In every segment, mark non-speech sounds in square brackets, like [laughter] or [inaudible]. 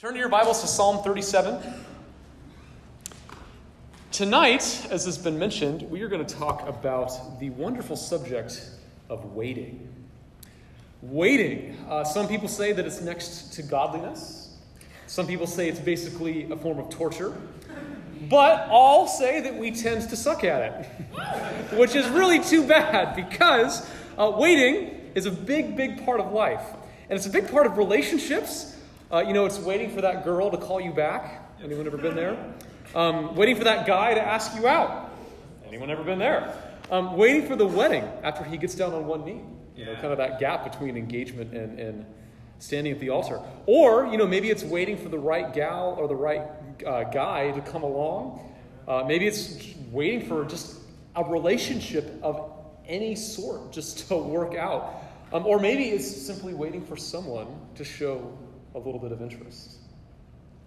Turn to your Bibles to Psalm 37. Tonight, as has been mentioned, we are going to talk about the wonderful subject of waiting. Waiting. Uh, some people say that it's next to godliness. Some people say it's basically a form of torture. But all say that we tend to suck at it, [laughs] which is really too bad because uh, waiting is a big, big part of life. And it's a big part of relationships. Uh, you know, it's waiting for that girl to call you back. Anyone ever been there? Um, waiting for that guy to ask you out. Anyone ever been there? Um, waiting for the wedding after he gets down on one knee. You know, kind of that gap between engagement and, and standing at the altar. Or, you know, maybe it's waiting for the right gal or the right uh, guy to come along. Uh, maybe it's waiting for just a relationship of any sort just to work out. Um, or maybe it's simply waiting for someone to show a little bit of interest.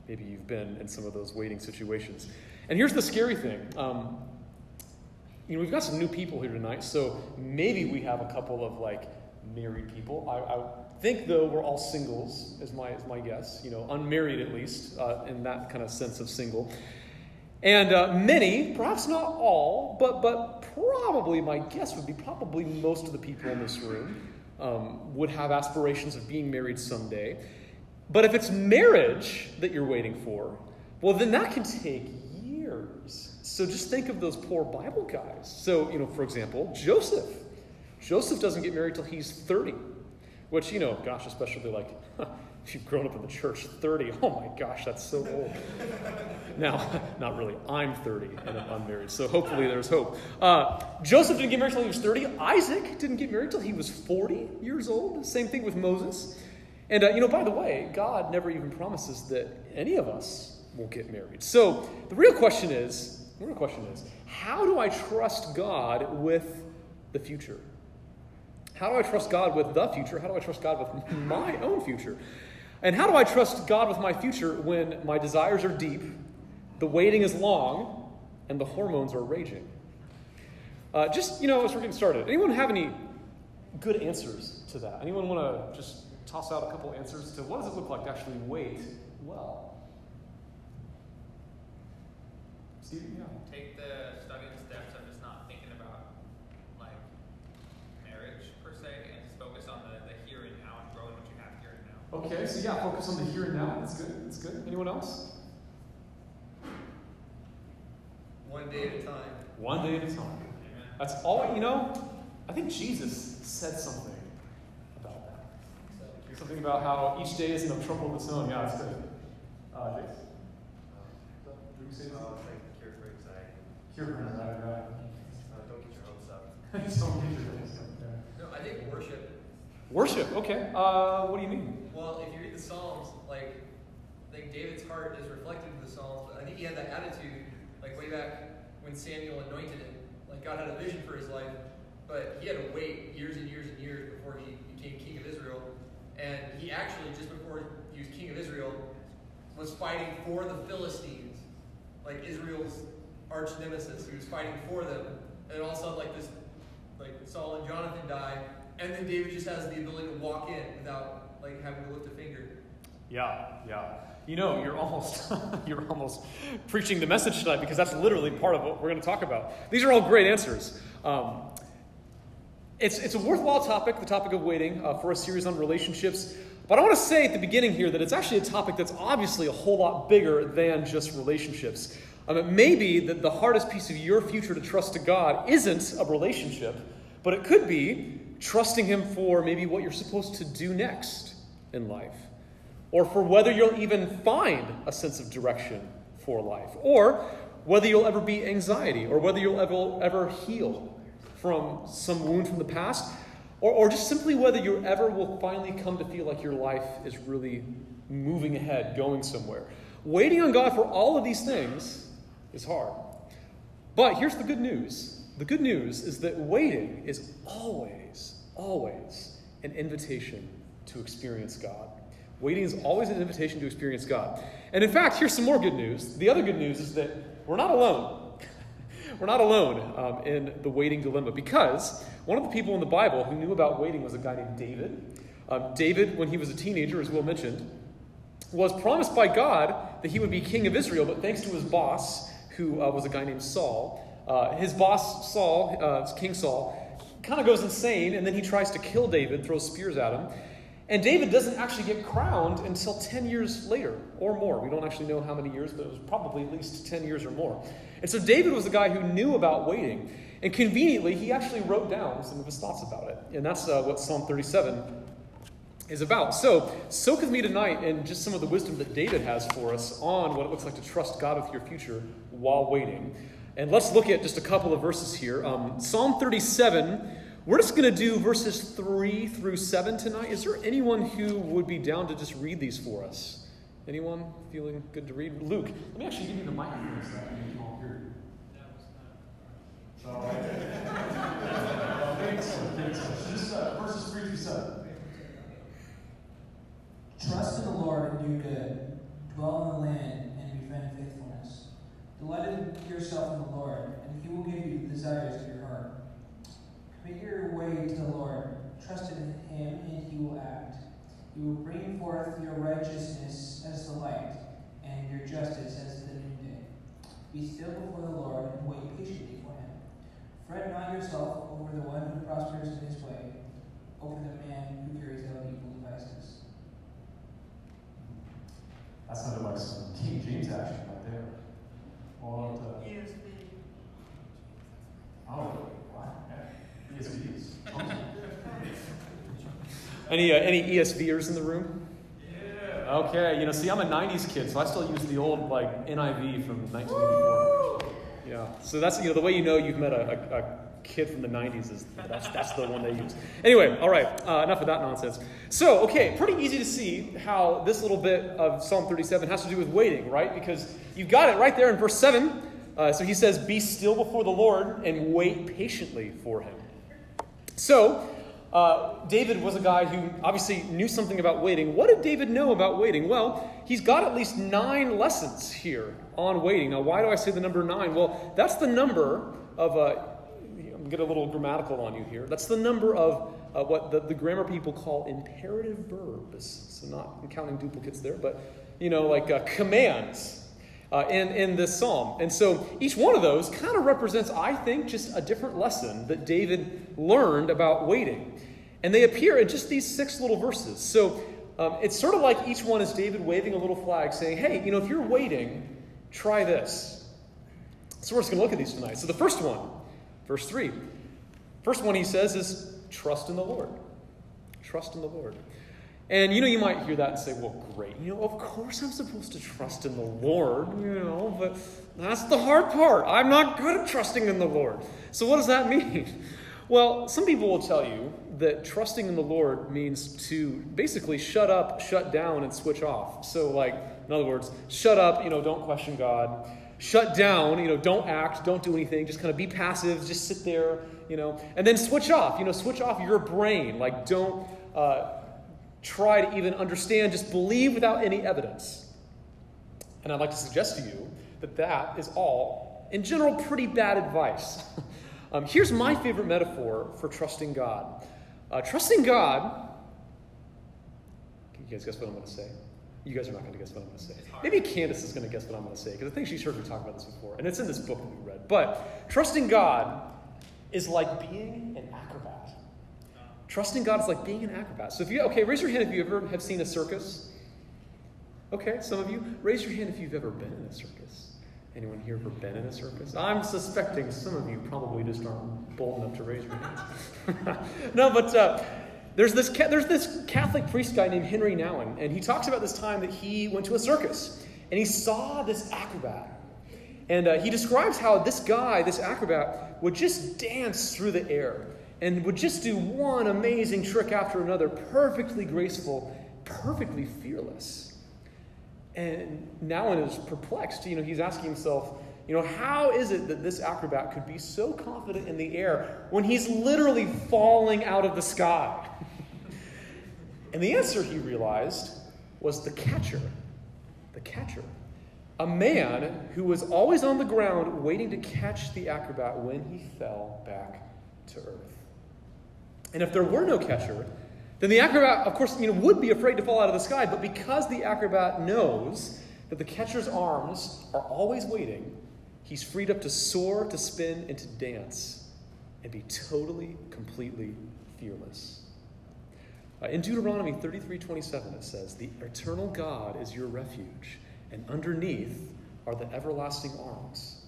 Maybe you've been in some of those waiting situations. And here's the scary thing. Um, you know, we've got some new people here tonight, so maybe we have a couple of like married people. I, I think though we're all singles, is my is my guess. You know, unmarried at least, uh, in that kind of sense of single. And uh, many, perhaps not all, but but probably my guess would be probably most of the people in this room um, would have aspirations of being married someday. But if it's marriage that you're waiting for, well, then that can take years. So just think of those poor Bible guys. So, you know, for example, Joseph. Joseph doesn't get married till he's 30, which, you know, gosh, especially like, [laughs] if you've grown up in the church, 30, oh my gosh, that's so old. now, [laughs] not really. I'm 30 and I'm unmarried, so hopefully there's hope. Uh, Joseph didn't get married till he was 30. Isaac didn't get married till he was 40 years old. Same thing with Moses. And, uh, you know, by the way, God never even promises that any of us will get married. So the real question is the real question is how do I trust God with the future? How do I trust God with the future? How do I trust God with [laughs] my own future? And how do I trust God with my future when my desires are deep, the waiting is long, and the hormones are raging? Uh, just, you know, as we're getting started, anyone have any good answers to that? Anyone want to just toss out a couple answers to what does it look like to actually wait well? Steve, yeah. Take the studying steps of just not thinking about like marriage per se, and just focus on the, the here and now and growing what you have here and now. Okay, so yeah, focus on the here and now. That's good. That's good. Anyone else? One day at a time. One day at a time. That's all. You know, I think Jesus said something about that. Something about how each day isn't a trouble of its own. Yeah, that's good. Uh, Jace? Did we say this? Uh, like cure for anxiety. Cure for anxiety, right? Uh, don't get your hopes up. [laughs] Don't get your hopes up. Yeah. No, I think worship. Worship. Okay. Uh, what do you mean? Well, if you read the Psalms, like, I think David's heart is reflected in the Psalms. But I think he had that attitude, like way back when Samuel anointed him. Like God had a vision for his life, but he had to wait years and years and years before he became king of Israel. And he actually, just before he was king of Israel, was fighting for the Philistines, like Israel's arch nemesis. He was fighting for them. And all of a sudden, like this, like Saul and Jonathan die, and then David just has the ability to walk in without like having to lift a finger. Yeah, yeah. You know, you're almost [laughs] you're almost preaching the message tonight because that's literally part of what we're going to talk about. These are all great answers. Um, it's, it's a worthwhile topic, the topic of waiting, uh, for a series on relationships. But I want to say at the beginning here that it's actually a topic that's obviously a whole lot bigger than just relationships. Um, it may be that the hardest piece of your future to trust to God isn't a relationship, but it could be trusting Him for maybe what you're supposed to do next in life, or for whether you'll even find a sense of direction for life, or whether you'll ever be anxiety, or whether you'll ever, ever heal from some wound from the past, or, or just simply whether you ever will finally come to feel like your life is really moving ahead, going somewhere. Waiting on God for all of these things is hard. But here's the good news the good news is that waiting is always, always an invitation to experience God. Waiting is always an invitation to experience God. And in fact, here's some more good news. The other good news is that we're not alone. We're not alone um, in the waiting dilemma because one of the people in the Bible who knew about waiting was a guy named David. Um, David, when he was a teenager, as Will mentioned, was promised by God that he would be king of Israel, but thanks to his boss, who uh, was a guy named Saul, uh, his boss, Saul, uh, King Saul, kind of goes insane, and then he tries to kill David, throws spears at him. And David doesn't actually get crowned until 10 years later or more. We don't actually know how many years, but it was probably at least 10 years or more. And so David was the guy who knew about waiting. And conveniently, he actually wrote down some of his thoughts about it. And that's uh, what Psalm 37 is about. So, soak with me tonight in just some of the wisdom that David has for us on what it looks like to trust God with your future while waiting. And let's look at just a couple of verses here. Um, Psalm 37, we're just going to do verses 3 through 7 tonight. Is there anyone who would be down to just read these for us? Anyone feeling good to read? Luke, let me actually give you the microphone so that you can all hear. Just uh, verses 3 through 7. Trust in the Lord and do good. Dwell in the land and befriend faithfulness. Delight yourself in the Lord, and he will give you the desires of your heart. Commit your way to the Lord. Trust in him, and he will act. He will bring forth your righteousness as the light, and your justice as the noonday. Be still before the Lord, and wait patiently for him. Fret not yourself over the one who prospers in his way, over the man who carries out evil devices. That sounded like some King James action right there. All up to. Oh, wow. Yeah. [laughs] Any, uh, any ESVers in the room? Yeah. Okay, you know, see, I'm a 90s kid, so I still use the old, like, NIV from 1984. Yeah, so that's, you know, the way you know you've met a, a, a kid from the 90s is that's, that's the one they use. Anyway, all right, uh, enough of that nonsense. So, okay, pretty easy to see how this little bit of Psalm 37 has to do with waiting, right? Because you've got it right there in verse 7. Uh, so he says, Be still before the Lord and wait patiently for him. So, uh, David was a guy who obviously knew something about waiting. What did David know about waiting? Well, he's got at least nine lessons here on waiting. Now, why do I say the number nine? Well, that's the number of, uh, I'm get a little grammatical on you here. That's the number of uh, what the, the grammar people call imperative verbs. So, not counting duplicates there, but, you know, like uh, commands uh, in, in this psalm. And so each one of those kind of represents, I think, just a different lesson that David learned about waiting. And they appear in just these six little verses. So um, it's sort of like each one is David waving a little flag saying, hey, you know, if you're waiting, try this. So we're just going to look at these tonight. So the first one, verse 3. First one he says is trust in the Lord. Trust in the Lord. And you know, you might hear that and say, well, great. You know, of course I'm supposed to trust in the Lord, you know, but that's the hard part. I'm not good at trusting in the Lord. So what does that mean? [laughs] Well, some people will tell you that trusting in the Lord means to basically shut up, shut down, and switch off. So, like, in other words, shut up, you know, don't question God. Shut down, you know, don't act, don't do anything, just kind of be passive, just sit there, you know. And then switch off, you know, switch off your brain. Like, don't. Uh, try to even understand, just believe without any evidence. And I'd like to suggest to you that that is all, in general, pretty bad advice. [laughs] um, here's my favorite metaphor for trusting God uh, trusting God. Can you guys guess what I'm going to say? You guys are not going to guess what I'm going to say. Maybe Candace is going to guess what I'm going to say because I think she's heard me talk about this before, and it's in this book that we read. But trusting God is like being an acrobat. Trusting God is like being an acrobat. So if you, okay, raise your hand if you ever have seen a circus. Okay, some of you, raise your hand if you've ever been in a circus. Anyone here ever been in a circus? I'm suspecting some of you probably just aren't bold enough to raise your hands. [laughs] no, but uh, there's this there's this Catholic priest guy named Henri Nouwen, and he talks about this time that he went to a circus and he saw this acrobat. And uh, he describes how this guy, this acrobat, would just dance through the air and would just do one amazing trick after another, perfectly graceful, perfectly fearless. And Nouwen is perplexed. You know, he's asking himself, you know, how is it that this acrobat could be so confident in the air when he's literally falling out of the sky? [laughs] and the answer he realized was the catcher. The catcher. A man who was always on the ground waiting to catch the acrobat when he fell back to earth. And if there were no catcher, then the acrobat, of course, you know, would be afraid to fall out of the sky, but because the acrobat knows that the catcher's arms are always waiting, he's freed up to soar, to spin, and to dance, and be totally, completely fearless. Uh, in Deuteronomy 33 27, it says, The eternal God is your refuge, and underneath are the everlasting arms.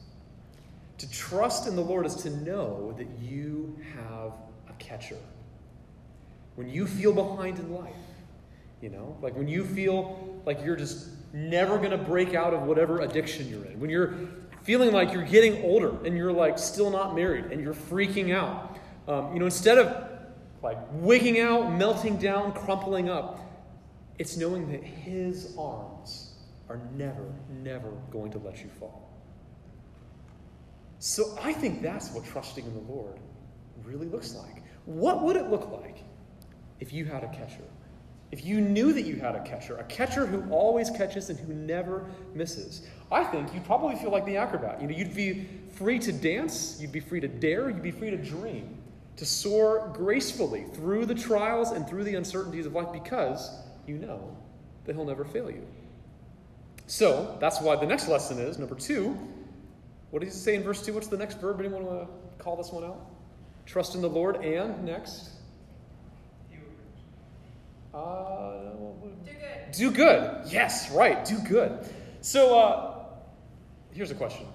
To trust in the Lord is to know that you have a catcher. When you feel behind in life, you know, like when you feel like you're just never going to break out of whatever addiction you're in, when you're feeling like you're getting older and you're like still not married and you're freaking out, um, you know, instead of like wigging out, melting down, crumpling up, it's knowing that His arms are never, never going to let you fall. So I think that's what trusting in the Lord really looks like. What would it look like if you had a catcher? If you knew that you had a catcher, a catcher who always catches and who never misses, I think you'd probably feel like the acrobat. You know, you'd be free to dance, you'd be free to dare, you'd be free to dream, to soar gracefully through the trials and through the uncertainties of life because you know that he'll never fail you. So that's why the next lesson is number two. What does he say in verse two? What's the next verb? Anyone want to call this one out? Trust in the Lord and next. Uh, Do good. do good. Yes, right. Do good. So uh, here's a question: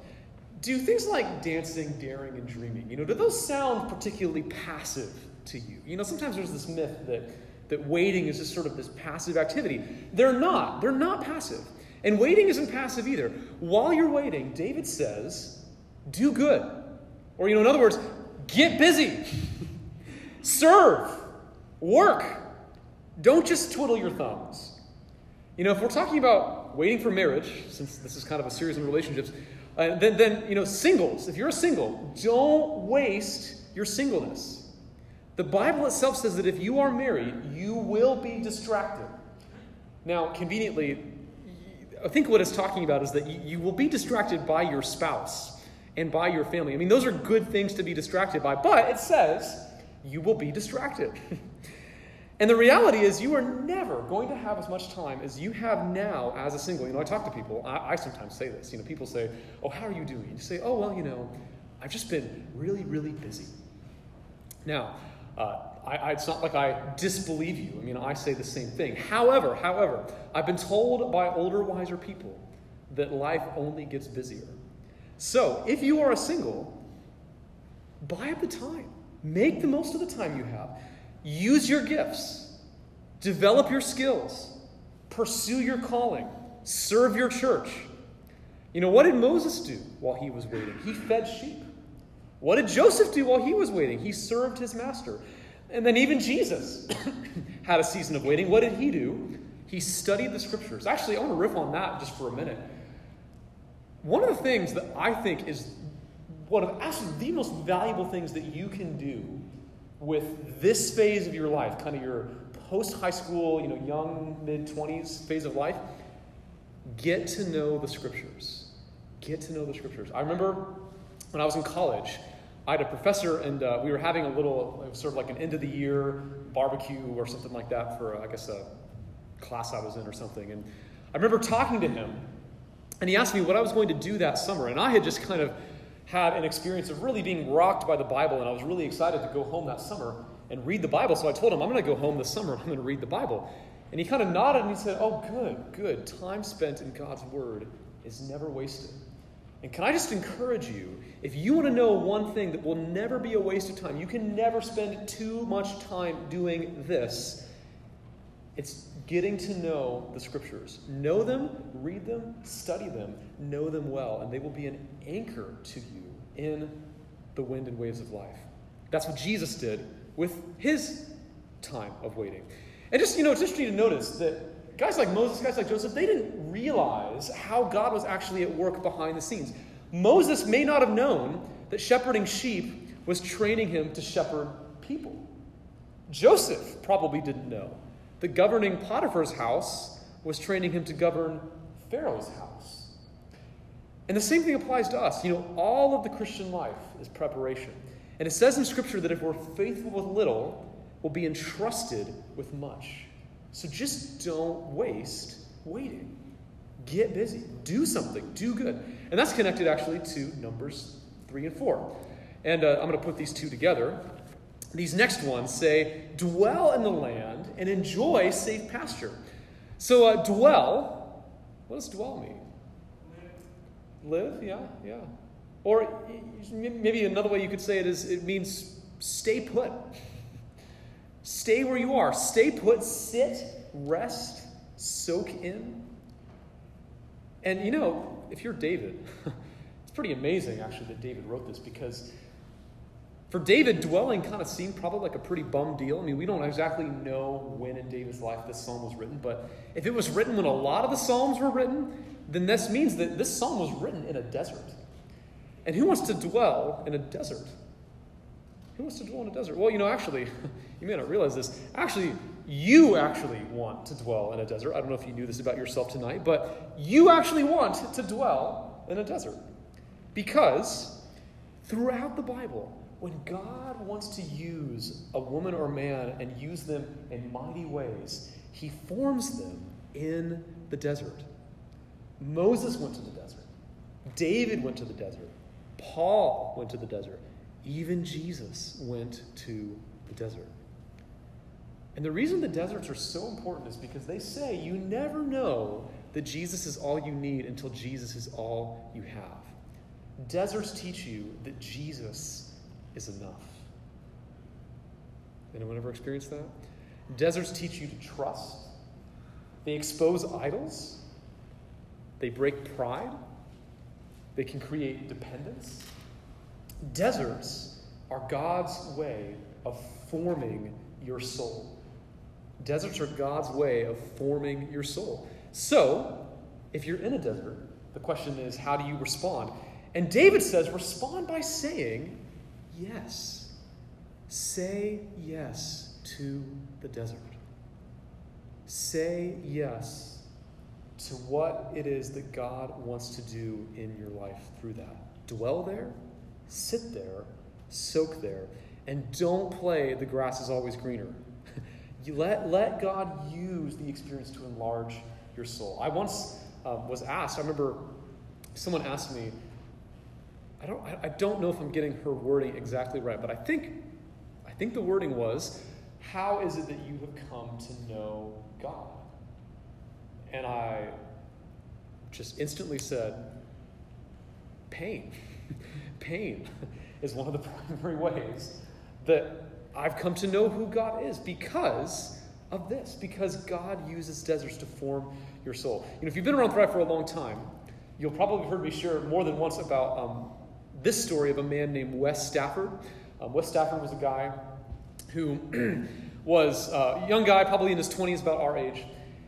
Do things like dancing, daring, and dreaming, you know, do those sound particularly passive to you? You know, sometimes there's this myth that that waiting is just sort of this passive activity. They're not. They're not passive. And waiting isn't passive either. While you're waiting, David says, "Do good," or you know, in other words, get busy, [laughs] serve, work. Don't just twiddle your thumbs. You know, if we're talking about waiting for marriage, since this is kind of a series of relationships, uh, then, then, you know, singles, if you're a single, don't waste your singleness. The Bible itself says that if you are married, you will be distracted. Now, conveniently, I think what it's talking about is that you will be distracted by your spouse and by your family. I mean, those are good things to be distracted by, but it says you will be distracted. [laughs] And the reality is, you are never going to have as much time as you have now as a single. You know, I talk to people, I, I, sometimes say this. You know, people say, Oh, how are you doing? You say, Oh, well, you know, I've just been really, really busy. Now, uh, I, I, it's not like I disbelieve you. I mean, I say the same thing. However, however, I've been told by older, wiser people that life only gets busier. So, if you are a single, buy up the time. Make the most of the time you have. Use your gifts, develop your skills, pursue your calling, serve your church. You know, what did Moses do while he was waiting? He fed sheep. What did Joseph do while he was waiting? He served his master. And then even Jesus [coughs] had a season of waiting. What did he do? He studied the scriptures. Actually, I want to riff on that just for a minute. One of the things that I think is one of actually the most valuable things that you can do with this phase of your life, kind of your post high school, you know, young mid 20s phase of life, get to know the scriptures. Get to know the scriptures. I remember when I was in college, I had a professor, and uh, we were having a little, it was sort of like an end of the year barbecue or something like that for, I guess, a class I was in or something. And I remember talking to him, and he asked me what I was going to do that summer. And I had just kind of had an experience of really being rocked by the Bible, and I was really excited to go home that summer and read the Bible. So I told him, I'm going to go home this summer, I'm going to read the Bible. And he kind of nodded and he said, Oh, good, good. Time spent in God's Word is never wasted. And can I just encourage you, if you want to know one thing that will never be a waste of time, you can never spend too much time doing this. It's getting to know the scriptures. Know them, read them, study them, know them well, and they will be an anchor to you in the wind and waves of life. That's what Jesus did with his time of waiting. And just, you know, it's interesting to notice that guys like Moses, guys like Joseph, they didn't realize how God was actually at work behind the scenes. Moses may not have known that shepherding sheep was training him to shepherd people. Joseph probably didn't know that governing Potiphar's house was training him to govern Pharaoh's house. And the same thing applies to us. You know, all of the Christian life is preparation. And it says in Scripture that if we're faithful with little, we'll be entrusted with much. So just don't waste waiting. Get busy. Do something. Do good. And that's connected actually to Numbers 3 and 4. And uh, I'm going to put these two together. These next ones say, dwell in the land and enjoy safe pasture. So, uh, dwell, what does dwell mean? Live, yeah, yeah. Or maybe another way you could say it is it means stay put. Stay where you are. Stay put, sit, rest, soak in. And you know, if you're David, [laughs] it's pretty amazing actually that David wrote this because for David, dwelling kind of seemed probably like a pretty bum deal. I mean, we don't exactly know when in David's life this psalm was written, but if it was written when a lot of the psalms were written, then this means that this psalm was written in a desert. And who wants to dwell in a desert? Who wants to dwell in a desert? Well, you know, actually, [laughs] you may not realize this. Actually, you actually want to dwell in a desert. I don't know if you knew this about yourself tonight, but you actually want to dwell in a desert. Because throughout the Bible, when God wants to use a woman or man and use them in mighty ways, he forms them in the desert. Moses went to the desert. David went to the desert. Paul went to the desert. Even Jesus went to the desert. And the reason the deserts are so important is because they say you never know that Jesus is all you need until Jesus is all you have. Deserts teach you that Jesus is enough. Anyone ever experienced that? Deserts teach you to trust. They expose idols. They break pride. They can create dependence. Deserts are God's way of forming your soul. Deserts are God's way of forming your soul. So, if you're in a desert, the question is, how do you respond? And David says, respond by saying, yes. Say yes to the desert. Say yes to what it is that God wants to do in your life through that. Dwell there, sit there, soak there, and don't play the grass is always greener. [laughs] you let, let God use the experience to enlarge your soul. I once uh, was asked, I remember someone asked me, I don't, I don't know if I'm getting her wording exactly right, but I think, I think the wording was, How is it that you have come to know God? And I just instantly said, Pain. [laughs] Pain is one of the [laughs] primary ways that I've come to know who God is because of this, because God uses deserts to form your soul. You know, if you've been around Thrive for a long time, you'll probably heard me share more than once about um, this story of a man named Wess Stafford. Um, Wess Stafford was a guy who [clears throat] was a young guy, probably in his 20s, about our age.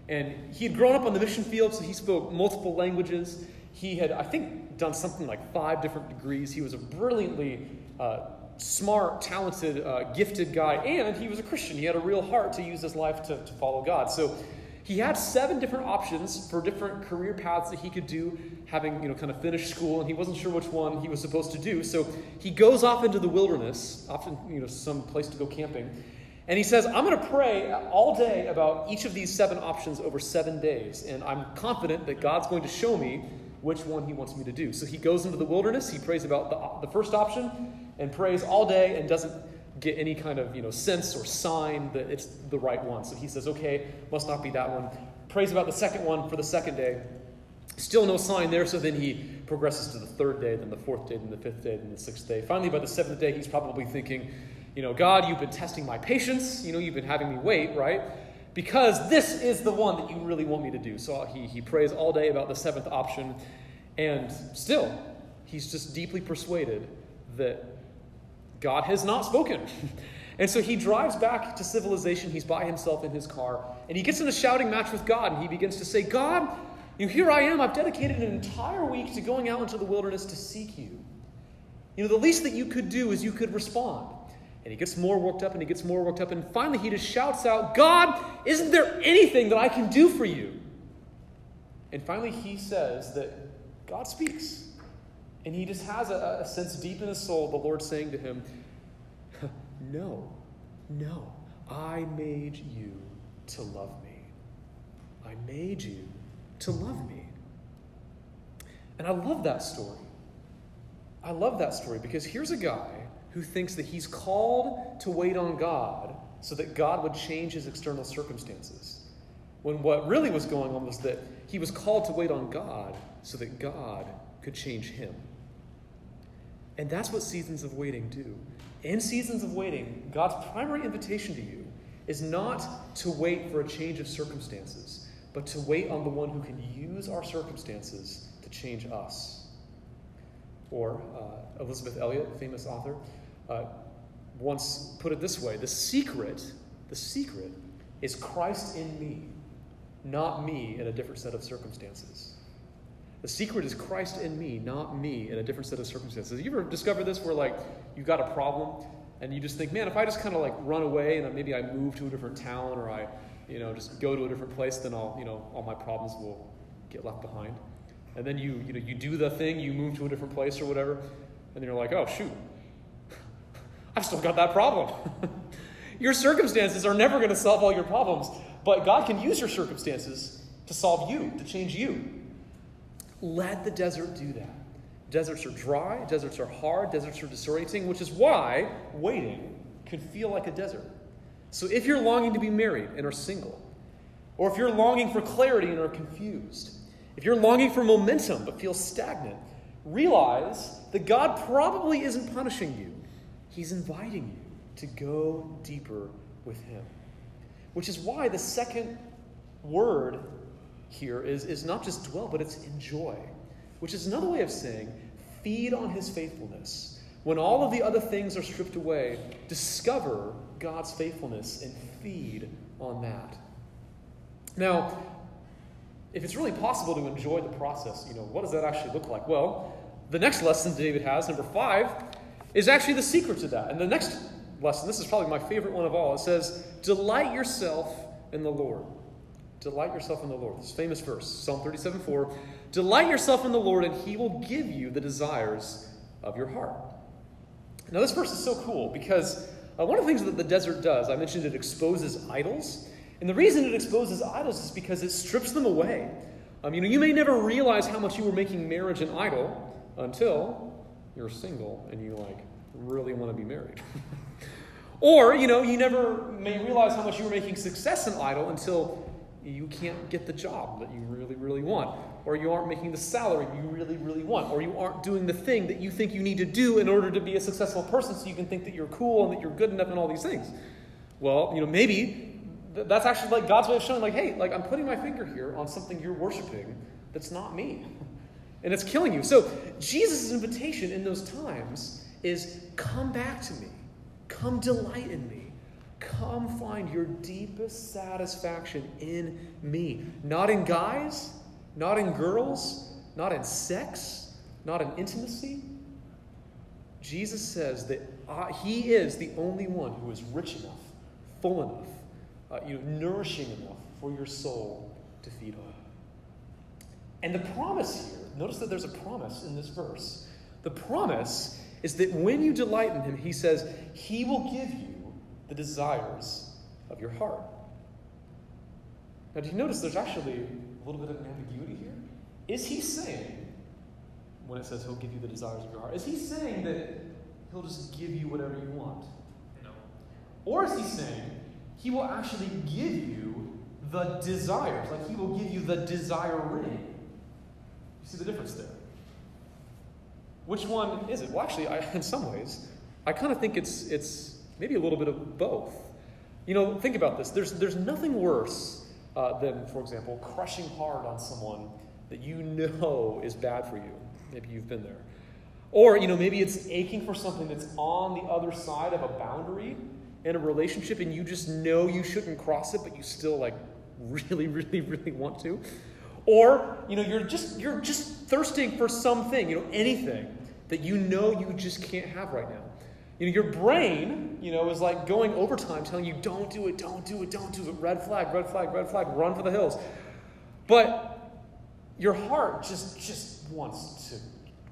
And he had grown up on the mission field, so he spoke multiple languages. He had, I think, done something like five different degrees. He was a brilliantly uh, smart, talented, uh, gifted guy, and he was a Christian. He had a real heart to use his life to, to follow God. So he had seven different options for different career paths that he could do, having you know kind of finished school, and he wasn't sure which one he was supposed to do. So he goes off into the wilderness, often you know some place to go camping, and he says, "I'm going to pray all day about each of these seven options over seven days, and I'm confident that God's going to show me." Which one he wants me to do. So he goes into the wilderness, he prays about the, the first option, and prays all day and doesn't get any kind of you know sense or sign that it's the right one. So he says, okay, must not be that one. Prays about the second one for the second day. Still no sign there, so then he progresses to the third day, then the fourth day, then the fifth day, then the sixth day. Finally, by the seventh day, he's probably thinking, you know, God, you've been testing my patience. You know, you've been having me wait, right? Because this is the one that you really want me to do. So he, he prays all day about the seventh option, and still, he's just deeply persuaded that God has not spoken. [laughs] And so he drives back to civilization. He's by himself in his car. And he gets in a shouting match with God. And he begins to say, God, you here I am. I've dedicated an entire week to going out into the wilderness to seek you. You know, the least that you could do is you could respond. And he gets more worked up and he gets more worked up. And finally, he just shouts out, God, isn't there anything that I can do for you? And finally, he says that God speaks. And he just has a, a sense deep in his soul, the Lord saying to him, [laughs] No, no, I made you to love me. I made you to love me. And I love that story. I love that story because here's a guy who thinks that he's called to wait on God so that God would change his external circumstances. When what really was going on was that he was called to wait on God so that God could change him. And that's what seasons of waiting do. In seasons of waiting, God's primary invitation to you is not to wait for a change of circumstances, but to wait on the one who can use our circumstances to change us. Or uh, Elisabeth Elliot, famous author, uh, once put it this way the secret, the secret is Christ in me, not me in a different set of circumstances. The secret is Christ in me, not me in a different set of circumstances. You ever discover this where like you got a problem and you just think, man, if I just kind of like run away and maybe I move to a different town or I, you know, just go to a different place, then all, you know, all my problems will get left behind. And then you, you know, you do the thing, you move to a different place or whatever, and then you're like, oh shoot, [laughs] I've still got that problem. [laughs] your circumstances are never going to solve all your problems, but God can use your circumstances to solve you, to change you. Let the desert do that. Deserts are dry, deserts are hard, deserts are disorienting, which is why waiting can feel like a desert. So if you're longing to be married and are single, or if you're longing for clarity and are confused, if you're longing for momentum but feel stagnant, realize that God probably isn't punishing you. He's inviting you to go deeper with Him. Which is why the second word here is, is not just dwell, but it's enjoy, which is another way of saying feed on his faithfulness. When all of the other things are stripped away, discover God's faithfulness and feed on that. Now, if it's really possible to enjoy the process, you know, what does that actually look like? Well, the next lesson David has, number five, is actually the secret to that. And the next lesson, this is probably my favorite one of all, it says, Delight yourself in the Lord. Delight yourself in the Lord. This famous verse, Psalm 37 4. Delight yourself in the Lord, and he will give you the desires of your heart. Now, this verse is so cool because uh, one of the things that the desert does, I mentioned it exposes idols. And the reason it exposes idols is because it strips them away. Um, you know, you may never realize how much you were making marriage an idol until you're single and you like really want to be married. [laughs] or, you know, you never may realize how much you were making success an idol until you can't get the job that you really, really want, or you aren't making the salary you really, really want, or you aren't doing the thing that you think you need to do in order to be a successful person so you can think that you're cool and that you're good enough and all these things. Well, you know, maybe that's actually like God's way of showing, like, hey, like I'm putting my finger here on something you're worshiping that's not me. [laughs] And it's killing you. So Jesus' invitation in those times is come back to me. Come delight in me. Come find your deepest satisfaction in me. Not in guys, not in girls, not in sex, not in intimacy. Jesus says that uh, He is the only one who is rich enough, full enough, uh, you know, nourishing enough for your soul to feed on. And the promise here, notice that there's a promise in this verse. The promise is that when you delight in Him, He says, He will give you the desires of your heart. Now, do you notice there's actually a little bit of an ambiguity here? Is he saying, when it says he'll give you the desires of your heart, is he saying that he'll just give you whatever you want? No. Or is he saying he will actually give you the desires? Like he will give you the desire ring? You see the difference there? Which one is it? Well, actually, I, [laughs] in some ways, I kind of think it's, it's maybe a little bit of both. You know, think about this. There's, there's nothing worse uh, than, for example, crushing hard on someone that you know is bad for you. Maybe you've been there. Or, you know, maybe it's aching for something that's on the other side of a boundary in a relationship and you just know you shouldn't cross it, but you still like [laughs] really, really, really want to. Or, you know, you're just you're just thirsting for something, you know, anything that you know you just can't have right now. You know, your brain, you know, is like going overtime telling you, don't do it, don't do it, don't do it. Red flag, red flag, red flag, run for the hills. But your heart just, just wants to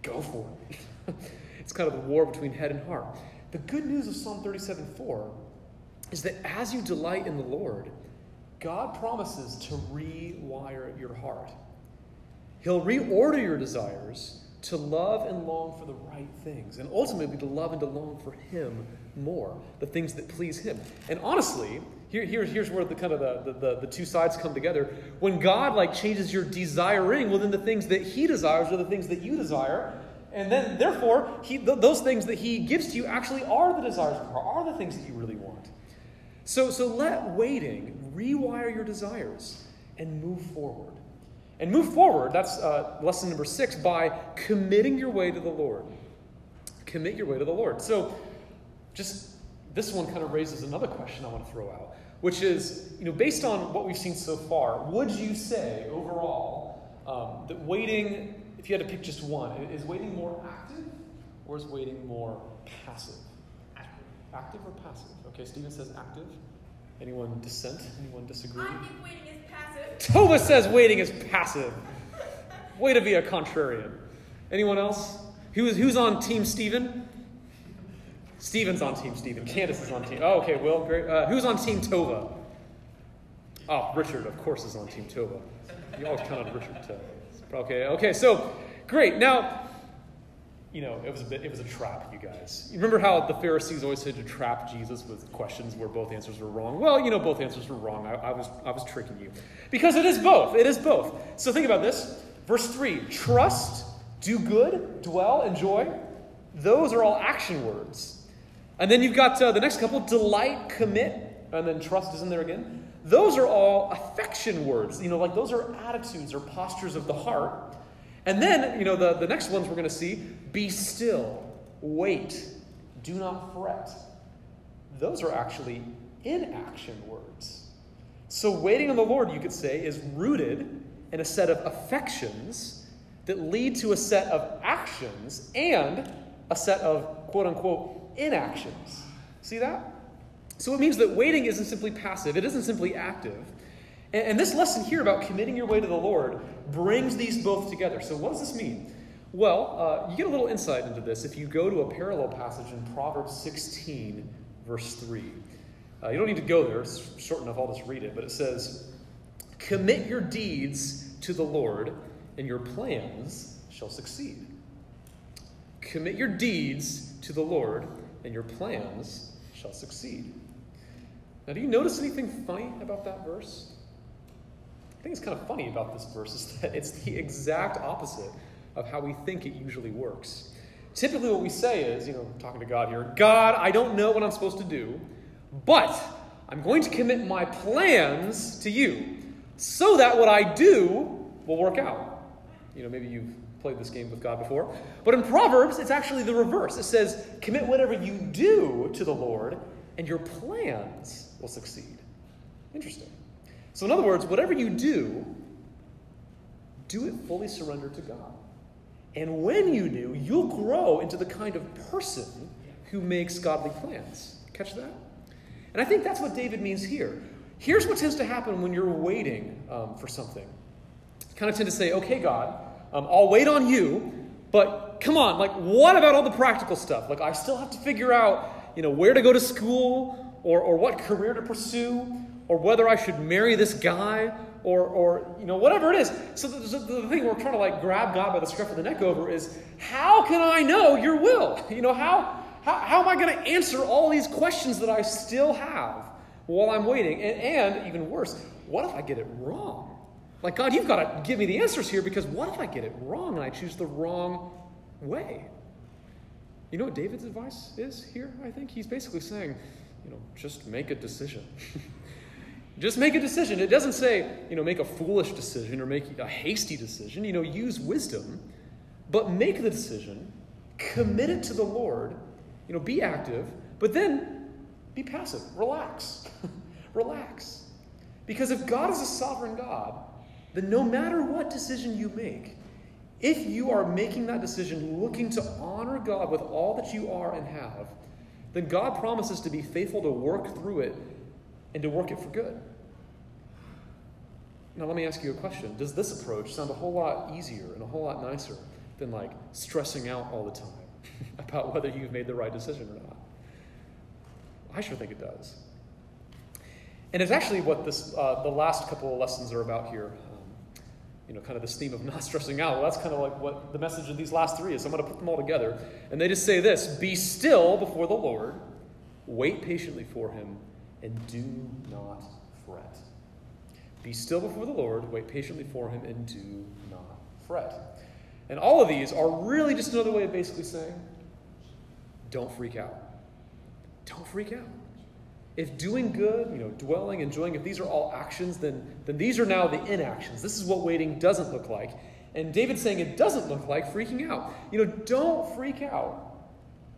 go for it. [laughs] it's kind of the war between head and heart. The good news of Psalm 37 4 is that as you delight in the Lord, God promises to rewire your heart. He'll reorder your desires to love and long for the right things, and ultimately to love and to long for Him more, the things that please Him. And honestly, here, here, here's where the kind of the, the, the, two sides come together. When God like changes your desiring, well, then the things that He desires are the things that you desire. And then, therefore, he, th- those things that He gives to you actually are the desires of are the things that you really want. So, so let waiting rewire your desires and move forward. And move forward, that's uh, lesson number six, by committing your way to the Lord. Commit your way to the Lord. So, just this one kind of raises another question I want to throw out, which is, you know, based on what we've seen so far, would you say overall um, that waiting, if you had to pick just one, is waiting more active or is waiting more passive? Active. Active or passive? Okay, Stephen says active. Anyone dissent? Anyone disagree? Tova says waiting is passive. Way to be a contrarian. Anyone else? Who's, who's on Team Stephen? Steven's on Team Stephen. Candace is on Team. Oh, okay, Will, great. Uh, who's on Team Tova? Oh, Richard, of course, is on Team Tova. You always count on Richard to. Okay, okay, so great. Now, you know, it was a bit, it was a trap, you guys. You remember how the Pharisees always said to trap Jesus with questions where both answers were wrong? Well, you know, both answers were wrong. I, I was, I was tricking you. Because it is both. It is both. So think about this. Verse 3 trust, do good, dwell, enjoy. Those are all action words. And then you've got uh, the next couple delight, commit, and then trust is in there again. Those are all affection words. You know, like those are attitudes or postures of the heart. And then, you know, the, the next ones we're going to see be still, wait, do not fret. Those are actually inaction words. So, waiting on the Lord, you could say, is rooted in a set of affections that lead to a set of actions and a set of quote unquote inactions. See that? So it means that waiting isn't simply passive, it isn't simply active. And, and, this lesson here about committing your way to the Lord brings these both together. So, what does this mean? Well, uh, you get a little insight into this if you go to a parallel passage in Proverbs 16, verse 3. Uh, you don't need to go there, it's short enough, I'll just read it. But it says, Commit your deeds to the Lord, and your plans shall succeed. Commit your deeds to the Lord, and your plans shall succeed. Now, do you notice anything funny about that verse? I think it's kind of funny about this verse is that it's the exact opposite of how we think it usually works. Typically, what we say is, you know, talking to God here, God, I don't know what I'm supposed to do, but I'm going to commit my plans to you so that what I do will work out. You know, maybe you've played this game with God before. But in Proverbs, it's actually the reverse. It says, commit whatever you do to the Lord, and your plans will succeed. Interesting. So, in other words, whatever you do, do it fully surrendered to God. And when you do, you'll grow into the kind of person who makes godly plans. Catch that? And I think that's what David means here. Here's what tends to happen when you're waiting um, for something. You kind of tend to say, okay, God, um, I'll wait on you, but come on, like, what about all the practical stuff? Like, I still have to figure out, you know, where to go to school, or, or what career to pursue, or whether I should marry this guy, or, or you know, whatever it is. So the, the, the thing we're trying to like grab God by the scruff of the neck over is, how can I know your will? [laughs] You know, how, how, how am I going to answer all these questions that I still have while I'm waiting? And, and even worse, what if I get it wrong? Like, God, you've got to give me the answers here because what if I get it wrong and I choose the wrong way? You know what David's advice is here, I think? He's basically saying, you know, just make a decision. [laughs] just make a decision. It doesn't say, you know, make a foolish decision or make a hasty decision. You know, use wisdom, but make the decision, commit it to the Lord, you know, be active, but then be passive. Relax. [laughs] Relax. Because if God is a sovereign God, then no matter what decision you make, if you are making that decision looking to honor God with all that you are and have, then God promises to be faithful to work through it and to work it for good. Now, let me ask you a question. Does this approach sound a whole lot easier and a whole lot nicer than like stressing out all the time [laughs] about whether you've made the right decision or not? I sure think it does. And it's actually what this, uh, the last couple of lessons are about here. Um, you know, kind of this theme of [laughs] not stressing out. Well, that's kind of like what the message of these last three is. I'm going to put them all together. And they just say this Be still before the Lord, wait patiently for him, and do not. Be still before the Lord, wait patiently for him, and do not fret. And all of these are really just another way of basically saying, don't freak out. Don't freak out. If doing good, you know, dwelling, enjoying, if these are all actions, then, then these are now the inactions. This is what waiting doesn't look like. And David's saying it doesn't look like freaking out. You know, don't freak out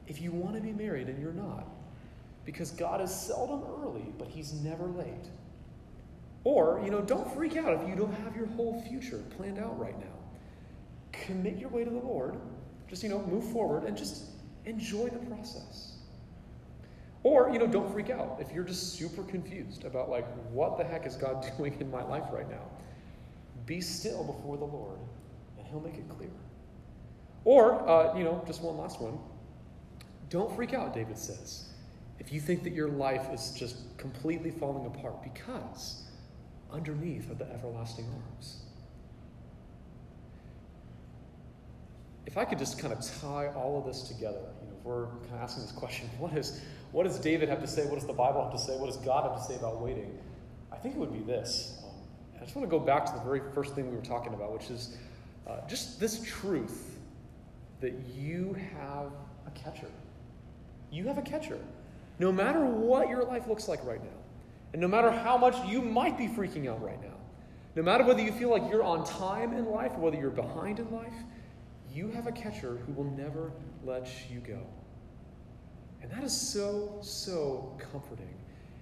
if you want to be married and you're not. Because God is seldom early, but He's never late. Or, you know, don't freak out if you don't have your whole future planned out right now. Commit your way to the Lord. Just, you know, move forward and just enjoy the process. Or, you know, don't freak out if you're just super confused about, like, what the heck is God [laughs] doing in my life right now. Be still before the Lord, and He'll make it clear. Or, uh, you know, just one last one. Don't freak out, David says, if you think that your life is just completely falling apart, because underneath are the everlasting arms. If I could just kind of tie all of this together, you know, if we're kind of asking this question, [laughs] what is what does David have to say? What does the Bible have to say? What does God have to say about waiting? I think it would be this. Um, I just want to go back to the very first thing we were talking about, which is uh, just this truth that you have a catcher. You have a catcher. No matter what your life looks like right now, and no matter how much you might be freaking out right now, no matter whether you feel like you're on time in life or whether you're behind in life, you have a catcher who will never let you go. And that is so, so comforting.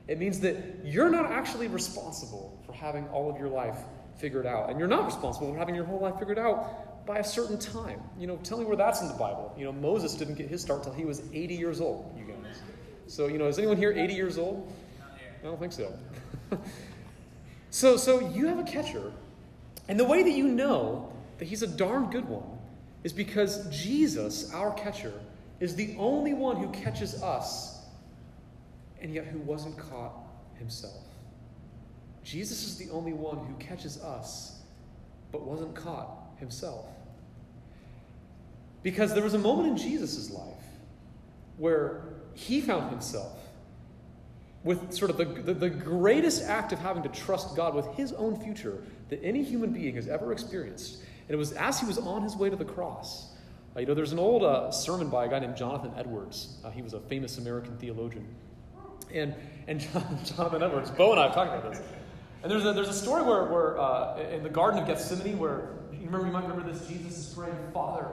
It means that you're not actually responsible for having all of your life figured out. And you're not responsible for having your whole life figured out by a certain time. You know, tell me where that's in the Bible. You know, Moses didn't get his start till he was 80 years old, you guys. So, you know, is anyone here 80 years old? I don't think so. [laughs] so, so you have a catcher. And the way that you know that he's a darn good one is because Jesus, our catcher, is the only one who catches us, and yet who wasn't caught himself. Jesus is the only one who catches us, but wasn't caught himself. Because there was a moment in Jesus' life where he found himself with sort of the, the, the, greatest act of having to trust God with his own future that any human being has ever experienced. And it was as he was on his way to the cross uh, you know, there's an old uh, sermon by a guy named Jonathan Edwards. Uh, he was a famous American theologian. And, and [laughs] Jonathan Edwards, Bo and I have talked about this. And there's a, there's a story where, where uh, in the Garden of Gethsemane, where you remember, you might remember this, Jesus is praying, Father,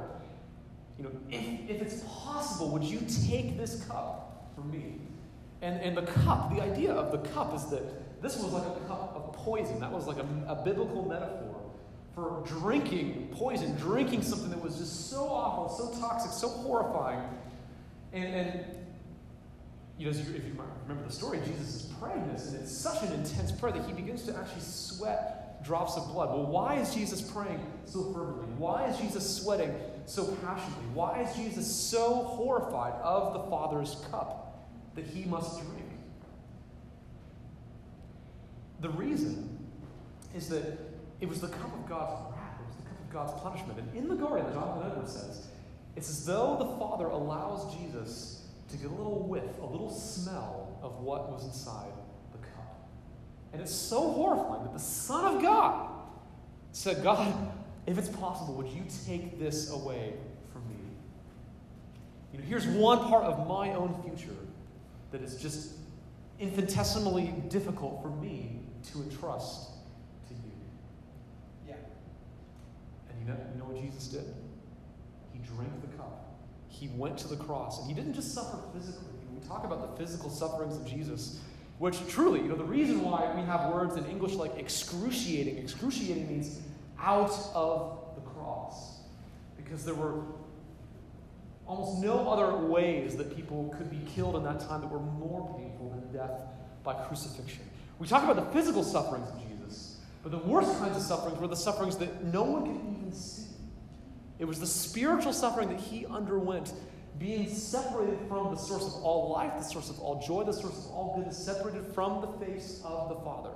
you know, if, if it's possible, would you take this cup from me? And, and the cup, the idea of the cup is that this was like a cup of poison. That was like a, a biblical metaphor for drinking poison, drinking something that was just so awful, so toxic, so horrifying. And, and you know, if you remember the story, Jesus is praying this, and it's such an intense prayer that he begins to actually sweat drops of blood. Well, why is Jesus praying so fervently? Why is Jesus sweating so passionately? Why is Jesus so horrified of the Father's cup that he must drink? The reason is that it was the cup of God's wrath. It was the cup of God's punishment. And in the garden, Jonathan Edwards says, it's as though the Father allows Jesus to get a little whiff, a little smell of what was inside the cup. And it's so horrifying that the Son of God said, God, if it's possible, would you take this away from me? You know, here's one part of my own future that is just infinitesimally difficult for me to entrust to you. Yeah. And You know, you know what Jesus did? He drank the cup. He went to the cross. And he didn't just suffer physically. We talk about the physical sufferings of Jesus, which truly, you know, the reason why we have words in English like excruciating, excruciating means out of the cross. Because there were almost no other ways that people could be killed in that time that were more painful than death by crucifixion. We talk about the physical sufferings of Jesus, but the worst kinds of sufferings were the sufferings that no one could even see. It was the spiritual suffering that he underwent being separated from the source of all life, the source of all joy, the source of all goodness, separated from the face of the Father.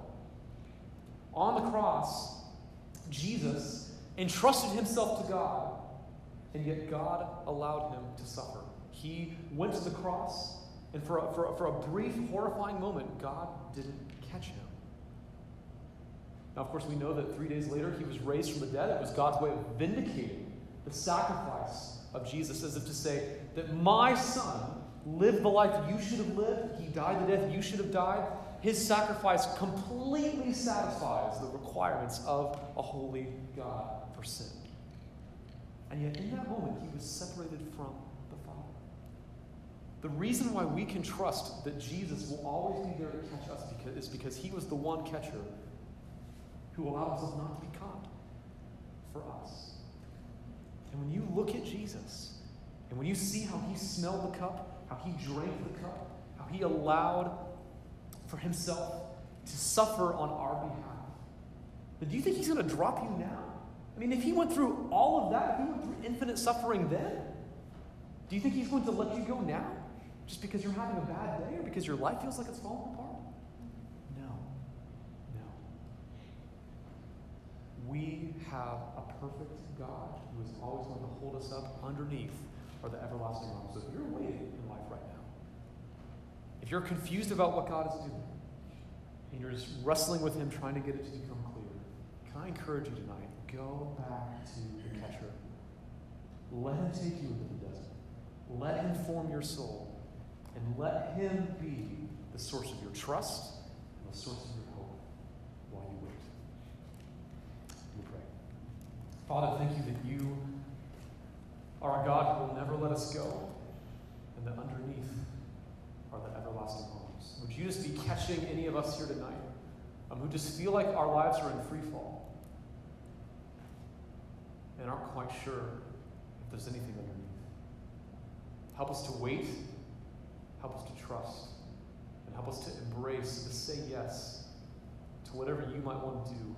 On the cross, Jesus entrusted himself to God, and yet God allowed him to suffer. He went to the cross, and for a, for a, for a brief, horrifying moment, God didn't catch him. Now, of course, we know that three days later he was raised from the dead. It was God's way of vindicating the sacrifice of Jesus, as if to say that my son lived the life you should have lived, he died the death you should have died. His sacrifice completely satisfies the requirements of a holy God for sin. And yet, in that moment, he was separated from the Father. The reason why we can trust that Jesus will always be there to catch us because, is because he was the one catcher who allowed himself not to be caught for us. And when you look at Jesus, and when you see how he smelled the cup, how he drank the cup, how he allowed for himself to suffer on our behalf, do you think he's going to drop you now? I mean, if he went through all of that, if he went through infinite suffering then, do you think he's going to let you go now? Just because you're having a bad day or because your life feels like it's falling apart? No. No. We have a perfect God who is always going to hold us up underneath are the everlasting arms. So if you're waiting in life right now, if you're confused about what God is doing, and you're just wrestling with Him trying to get it to become clear, can I encourage you tonight? Go back to the catcher. Let Him take you into the desert. Let Him form your soul. And let Him be the source of your trust and the source of your hope while you wait. We pray. Father, thank you that you are a God who will never let us go, and that underneath are the everlasting arms. Would you just be catching any of us here tonight um, who just feel like our lives are in free fall and aren't quite sure if there's anything underneath? Help us to wait, help us to trust, and help us to embrace, to say yes to whatever you might want to do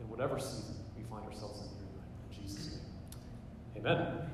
in whatever season we find ourselves in here tonight. In Jesus' name. Amen.